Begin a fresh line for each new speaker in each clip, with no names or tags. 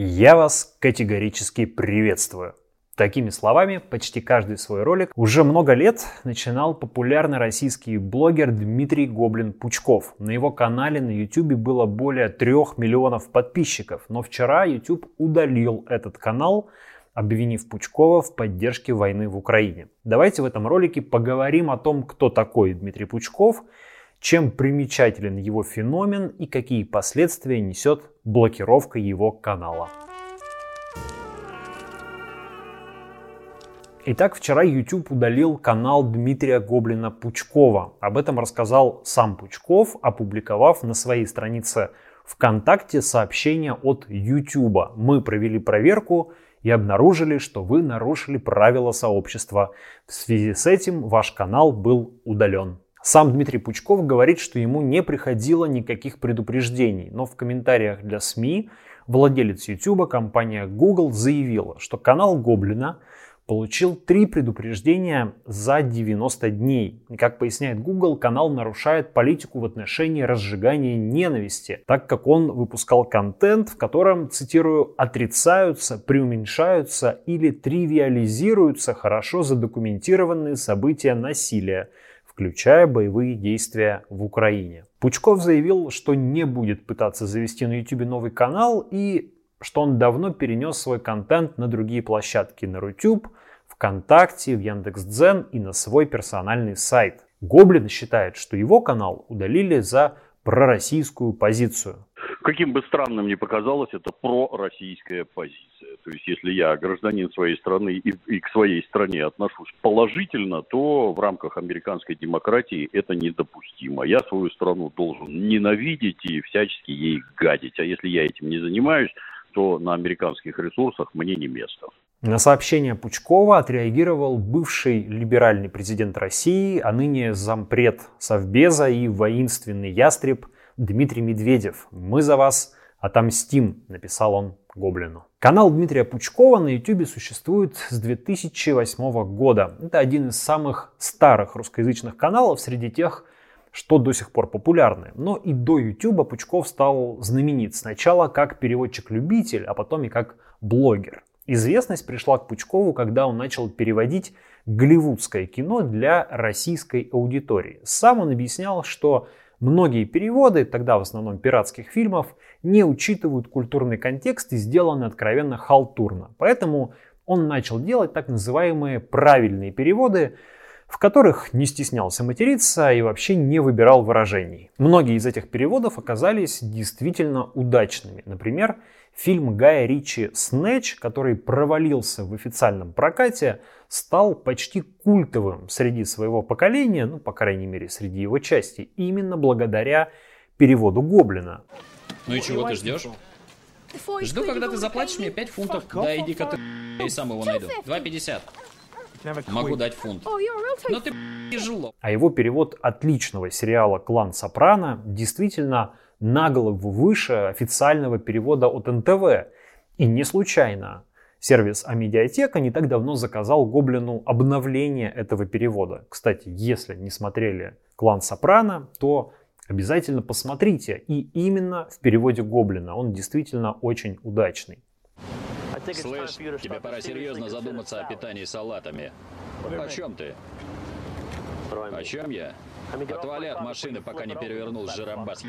Я вас категорически приветствую. Такими словами, почти каждый свой ролик уже много лет начинал популярный российский блогер Дмитрий Гоблин-Пучков. На его канале на YouTube было более трех миллионов подписчиков, но вчера YouTube удалил этот канал, обвинив Пучкова в поддержке войны в Украине. Давайте в этом ролике поговорим о том, кто такой Дмитрий Пучков, чем примечателен его феномен и какие последствия несет блокировка его канала. Итак, вчера YouTube удалил канал Дмитрия Гоблина Пучкова. Об этом рассказал сам Пучков, опубликовав на своей странице ВКонтакте сообщение от YouTube. Мы провели проверку и обнаружили, что вы нарушили правила сообщества. В связи с этим ваш канал был удален. Сам Дмитрий Пучков говорит, что ему не приходило никаких предупреждений, но в комментариях для СМИ владелец YouTube, компания Google, заявила, что канал Гоблина – получил три предупреждения за 90 дней. Как поясняет Google, канал нарушает политику в отношении разжигания ненависти, так как он выпускал контент, в котором, цитирую, отрицаются, преуменьшаются или тривиализируются хорошо задокументированные события насилия, включая боевые действия в Украине. Пучков заявил, что не будет пытаться завести на YouTube новый канал и что он давно перенес свой контент на другие площадки, на YouTube, ВКонтакте, в Яндекс.Дзен и на свой персональный сайт. Гоблин считает, что его канал удалили за пророссийскую позицию.
Каким бы странным ни показалось, это пророссийская позиция. То есть, если я гражданин своей страны и, и к своей стране отношусь положительно, то в рамках американской демократии это недопустимо. Я свою страну должен ненавидеть и всячески ей гадить. А если я этим не занимаюсь, что на американских ресурсах мне не место.
На сообщение Пучкова отреагировал бывший либеральный президент России, а ныне зампред Совбеза и воинственный ястреб Дмитрий Медведев. «Мы за вас отомстим», написал он Гоблину. Канал Дмитрия Пучкова на YouTube существует с 2008 года. Это один из самых старых русскоязычных каналов среди тех, что до сих пор популярны. Но и до YouTube Пучков стал знаменит сначала как переводчик-любитель, а потом и как блогер. Известность пришла к Пучкову, когда он начал переводить голливудское кино для российской аудитории. Сам он объяснял, что многие переводы, тогда в основном пиратских фильмов, не учитывают культурный контекст и сделаны откровенно халтурно. Поэтому он начал делать так называемые правильные переводы, в которых не стеснялся материться и вообще не выбирал выражений. Многие из этих переводов оказались действительно удачными. Например, фильм Гая Ричи «Снэч», который провалился в официальном прокате, стал почти культовым среди своего поколения, ну, по крайней мере, среди его части, именно благодаря переводу Гоблина.
Ну и чего ты ждешь? Жду, когда ты заплатишь мне 5 фунтов. Да иди-ка ты и сам его найду. 2,50. Могу дать фунт. Но ты тяжело.
А его перевод отличного сериала «Клан Сопрано» действительно на голову выше официального перевода от НТВ. И не случайно. Сервис Амедиатека не так давно заказал Гоблину обновление этого перевода. Кстати, если не смотрели «Клан Сопрано», то обязательно посмотрите. И именно в переводе Гоблина. Он действительно очень удачный.
Слышь, тебе пора серьезно задуматься о питании салатами. О чем ты? О чем я? Отвали от машины, пока не перевернул жиробас.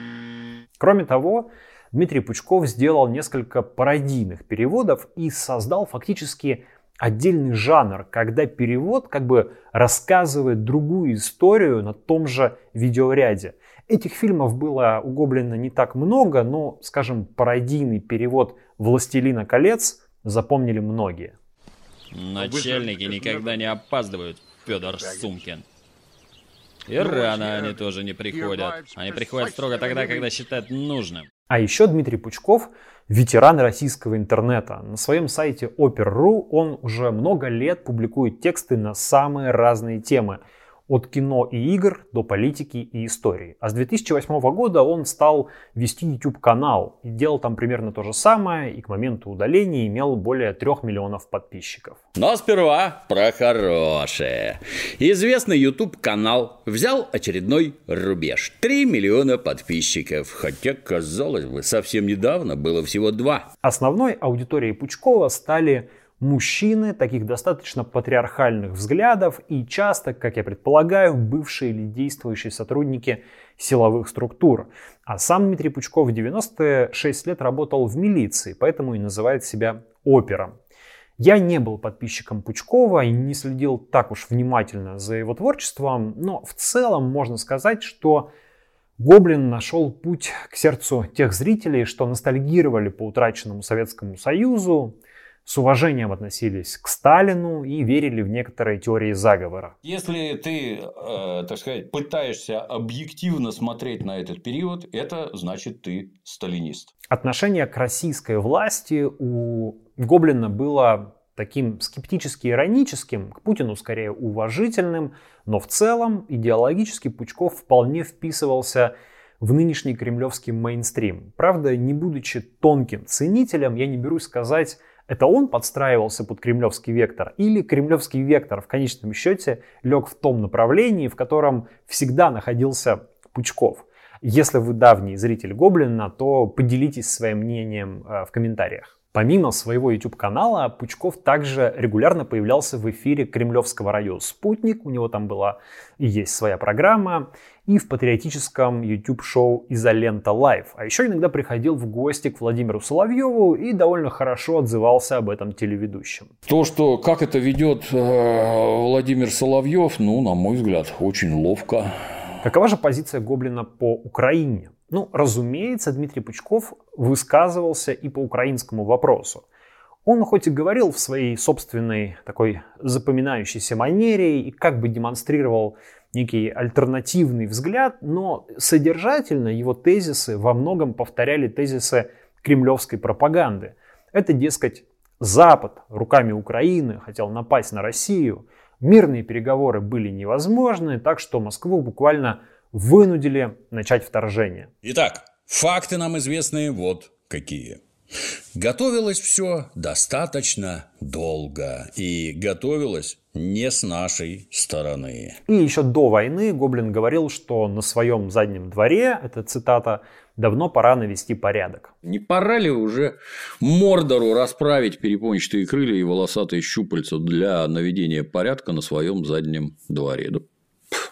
Кроме того, Дмитрий Пучков сделал несколько пародийных переводов и создал фактически отдельный жанр, когда перевод как бы рассказывает другую историю на том же видеоряде. Этих фильмов было у Гоблина не так много, но, скажем, пародийный перевод «Властелина колец» запомнили многие.
Начальники никогда не опаздывают, Федор Сумкин. И рано они тоже не приходят. Они приходят строго тогда, когда считают нужным.
А еще Дмитрий Пучков ветеран российского интернета. На своем сайте Oper.ru он уже много лет публикует тексты на самые разные темы. От кино и игр до политики и истории. А с 2008 года он стал вести YouTube-канал и делал там примерно то же самое, и к моменту удаления имел более 3 миллионов подписчиков.
Но сперва про хорошее. Известный YouTube-канал взял очередной рубеж. 3 миллиона подписчиков, хотя, казалось бы, совсем недавно было всего 2.
Основной аудиторией Пучкова стали мужчины таких достаточно патриархальных взглядов и часто, как я предполагаю, бывшие или действующие сотрудники силовых структур. А сам Дмитрий Пучков в 96 лет работал в милиции, поэтому и называет себя опером. Я не был подписчиком Пучкова и не следил так уж внимательно за его творчеством, но в целом можно сказать, что Гоблин нашел путь к сердцу тех зрителей, что ностальгировали по утраченному Советскому Союзу, с уважением относились к Сталину и верили в некоторые теории заговора.
Если ты, э, так сказать, пытаешься объективно смотреть на этот период, это значит ты сталинист.
Отношение к российской власти у Гоблина было таким скептически-ироническим, к Путину скорее уважительным, но в целом идеологически Пучков вполне вписывался в нынешний кремлевский мейнстрим. Правда, не будучи тонким ценителем, я не берусь сказать, это он подстраивался под кремлевский вектор или кремлевский вектор в конечном счете лег в том направлении, в котором всегда находился Пучков. Если вы давний зритель Гоблина, то поделитесь своим мнением э, в комментариях. Помимо своего YouTube-канала, Пучков также регулярно появлялся в эфире кремлевского радио «Спутник», у него там была и есть своя программа, и в патриотическом YouTube-шоу «Изолента Лайв». А еще иногда приходил в гости к Владимиру Соловьеву и довольно хорошо отзывался об этом телеведущем.
То, что как это ведет э, Владимир Соловьев, ну, на мой взгляд, очень ловко.
Какова же позиция Гоблина по Украине? Ну, разумеется, Дмитрий Пучков высказывался и по украинскому вопросу. Он хоть и говорил в своей собственной такой запоминающейся манере и как бы демонстрировал некий альтернативный взгляд, но содержательно его тезисы во многом повторяли тезисы кремлевской пропаганды. Это, дескать, Запад руками Украины хотел напасть на Россию, мирные переговоры были невозможны, так что Москву буквально вынудили начать вторжение.
Итак, факты нам известные вот какие. Готовилось все достаточно долго и готовилось не с нашей стороны.
И еще до войны Гоблин говорил, что на своем заднем дворе, это цитата, давно пора навести порядок.
Не пора ли уже Мордору расправить перепончатые крылья и волосатые щупальца для наведения порядка на своем заднем дворе?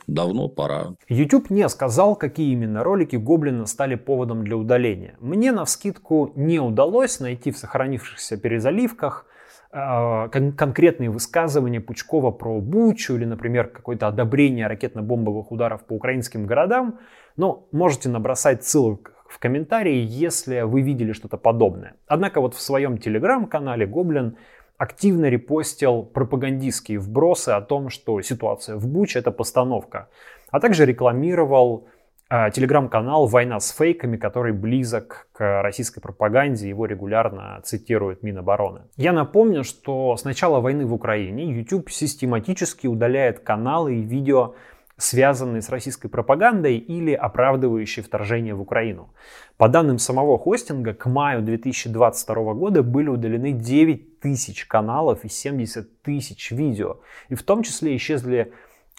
Давно пора.
YouTube не сказал, какие именно ролики Гоблина стали поводом для удаления. Мне на вскидку не удалось найти в сохранившихся перезаливках э, кон- конкретные высказывания Пучкова про Бучу или, например, какое-то одобрение ракетно-бомбовых ударов по украинским городам, но можете набросать ссылок в комментарии, если вы видели что-то подобное. Однако вот в своем телеграм-канале Гоблин активно репостил пропагандистские вбросы о том, что ситуация в Буче это постановка, а также рекламировал э, телеграм-канал «Война с фейками», который близок к российской пропаганде, его регулярно цитирует Минобороны. Я напомню, что с начала войны в Украине YouTube систематически удаляет каналы и видео связанные с российской пропагандой или оправдывающие вторжение в Украину. По данным самого хостинга, к маю 2022 года были удалены 9 тысяч каналов и 70 тысяч видео. И в том числе исчезли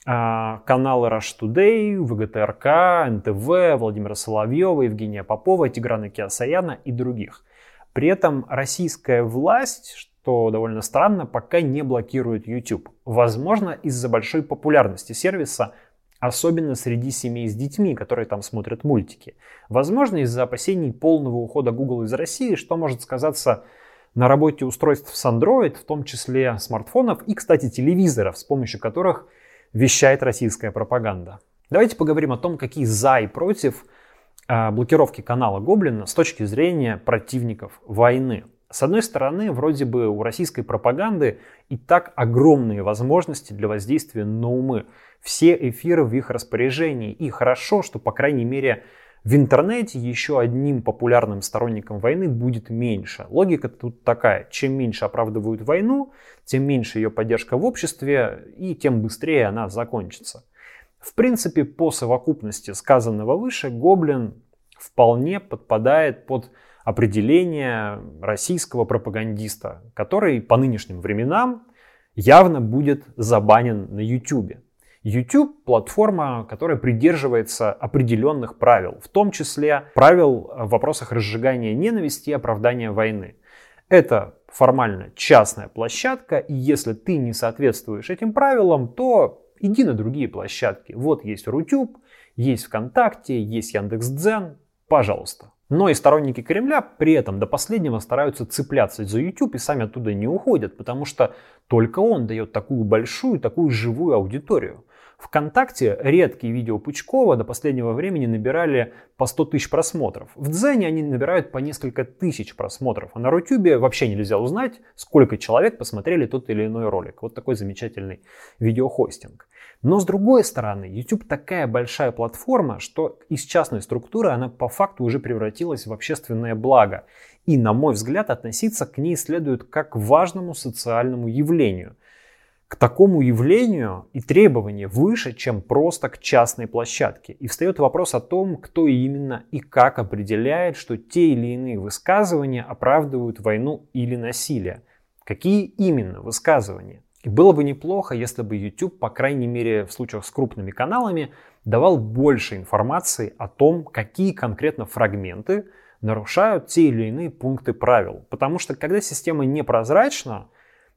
э, каналы Rush Today, ВГТРК, НТВ, Владимира Соловьева, Евгения Попова, Тиграна Киасаяна и других. При этом российская власть, что довольно странно, пока не блокирует YouTube. Возможно, из-за большой популярности сервиса Особенно среди семей с детьми, которые там смотрят мультики. Возможно, из-за опасений полного ухода Google из России, что может сказаться на работе устройств с Android, в том числе смартфонов и, кстати, телевизоров, с помощью которых вещает российская пропаганда. Давайте поговорим о том, какие за и против э, блокировки канала Гоблина с точки зрения противников войны. С одной стороны, вроде бы у российской пропаганды и так огромные возможности для воздействия на умы все эфиры в их распоряжении. И хорошо, что, по крайней мере, в интернете еще одним популярным сторонником войны будет меньше. Логика тут такая. Чем меньше оправдывают войну, тем меньше ее поддержка в обществе и тем быстрее она закончится. В принципе, по совокупности сказанного выше, Гоблин вполне подпадает под определение российского пропагандиста, который по нынешним временам явно будет забанен на YouTube. YouTube – платформа, которая придерживается определенных правил, в том числе правил в вопросах разжигания ненависти и оправдания войны. Это формально частная площадка, и если ты не соответствуешь этим правилам, то иди на другие площадки. Вот есть Рутюб, есть ВКонтакте, есть Яндекс.Дзен, пожалуйста. Но и сторонники Кремля при этом до последнего стараются цепляться за YouTube и сами оттуда не уходят, потому что только он дает такую большую, такую живую аудиторию. ВКонтакте редкие видео Пучкова до последнего времени набирали по 100 тысяч просмотров. В Дзене они набирают по несколько тысяч просмотров. А на Рутюбе вообще нельзя узнать, сколько человек посмотрели тот или иной ролик. Вот такой замечательный видеохостинг. Но с другой стороны, YouTube такая большая платформа, что из частной структуры она по факту уже превратилась в общественное благо. И, на мой взгляд, относиться к ней следует как к важному социальному явлению – к такому явлению и требования выше, чем просто к частной площадке. И встает вопрос о том, кто именно и как определяет, что те или иные высказывания оправдывают войну или насилие. Какие именно высказывания? И было бы неплохо, если бы YouTube, по крайней мере в случаях с крупными каналами, давал больше информации о том, какие конкретно фрагменты нарушают те или иные пункты правил. Потому что когда система непрозрачна,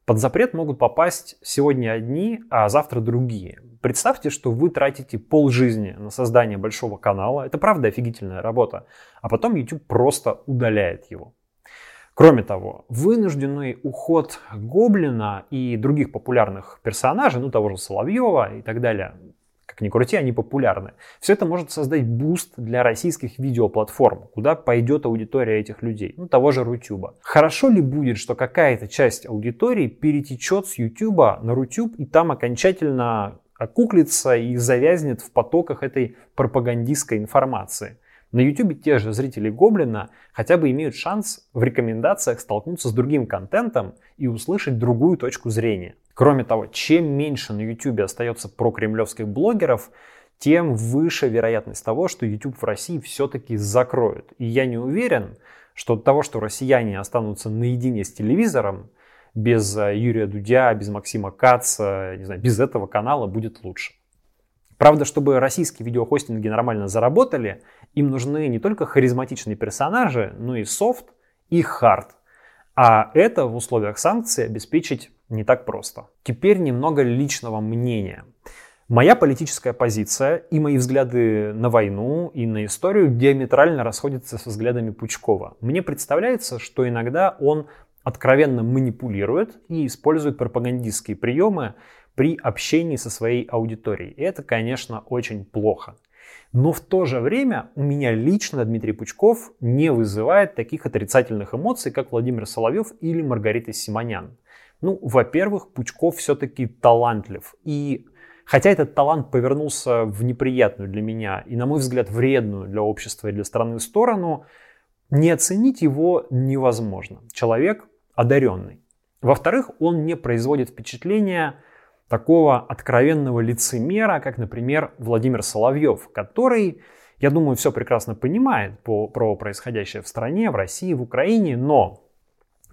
под запрет могут попасть сегодня одни, а завтра другие. Представьте, что вы тратите пол жизни на создание большого канала. Это правда офигительная работа. А потом YouTube просто удаляет его. Кроме того, вынужденный уход Гоблина и других популярных персонажей, ну того же Соловьева и так далее, как ни крути, они популярны. Все это может создать буст для российских видеоплатформ, куда пойдет аудитория этих людей, ну того же Рутюба. Хорошо ли будет, что какая-то часть аудитории перетечет с Ютуба на Рутюб и там окончательно окуклится и завязнет в потоках этой пропагандистской информации? На YouTube те же зрители Гоблина хотя бы имеют шанс в рекомендациях столкнуться с другим контентом и услышать другую точку зрения. Кроме того, чем меньше на YouTube остается прокремлевских блогеров, тем выше вероятность того, что YouTube в России все-таки закроют. И я не уверен, что от того, что россияне останутся наедине с телевизором, без э, Юрия Дудя, без Максима Каца, не знаю, без этого канала будет лучше. Правда, чтобы российские видеохостинги нормально заработали, им нужны не только харизматичные персонажи, но и софт, и хард. А это в условиях санкций обеспечить не так просто. Теперь немного личного мнения. Моя политическая позиция и мои взгляды на войну и на историю диаметрально расходятся со взглядами Пучкова. Мне представляется, что иногда он откровенно манипулирует и использует пропагандистские приемы при общении со своей аудиторией. И это, конечно, очень плохо. Но в то же время у меня лично Дмитрий Пучков не вызывает таких отрицательных эмоций, как Владимир Соловьев или Маргарита Симонян. Ну, во-первых, Пучков все-таки талантлив. И хотя этот талант повернулся в неприятную для меня и, на мой взгляд, вредную для общества и для страны сторону, не оценить его невозможно. Человек одаренный. Во-вторых, он не производит впечатления такого откровенного лицемера, как, например, Владимир Соловьев, который, я думаю, все прекрасно понимает по, про происходящее в стране, в России, в Украине, но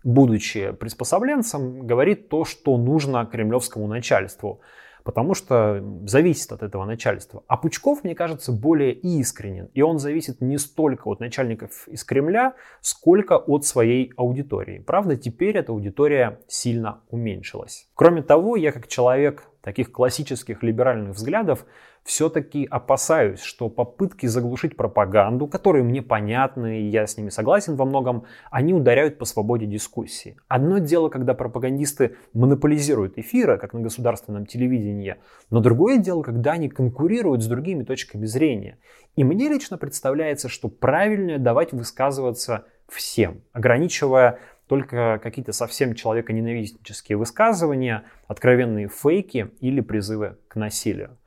будучи приспособленцем, говорит то, что нужно кремлевскому начальству, потому что зависит от этого начальства. А Пучков, мне кажется, более искренен, и он зависит не столько от начальников из Кремля, сколько от своей аудитории. Правда, теперь эта аудитория сильно уменьшилась. Кроме того, я как человек таких классических либеральных взглядов все-таки опасаюсь, что попытки заглушить пропаганду, которые мне понятны, и я с ними согласен во многом, они ударяют по свободе дискуссии. Одно дело, когда пропагандисты монополизируют эфиры, как на государственном телевидении, но другое дело, когда они конкурируют с другими точками зрения. И мне лично представляется, что правильнее давать высказываться всем, ограничивая только какие-то совсем человеконенавистнические высказывания, откровенные фейки или призывы к насилию.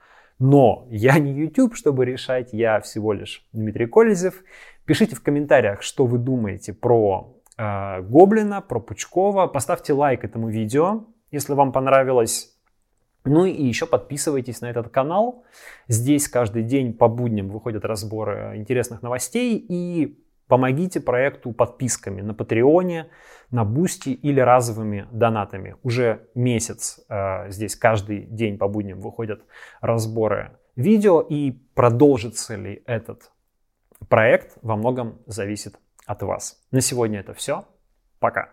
Но я не YouTube, чтобы решать, я всего лишь Дмитрий Колезев. Пишите в комментариях, что вы думаете про э, Гоблина, про Пучкова. Поставьте лайк этому видео, если вам понравилось. Ну и еще подписывайтесь на этот канал. Здесь каждый день по будням выходят разборы интересных новостей. И помогите проекту подписками на Патреоне, на Бусти или разовыми донатами. Уже месяц э, здесь каждый день по будням выходят разборы видео. И продолжится ли этот проект во многом зависит от вас. На сегодня это все. Пока.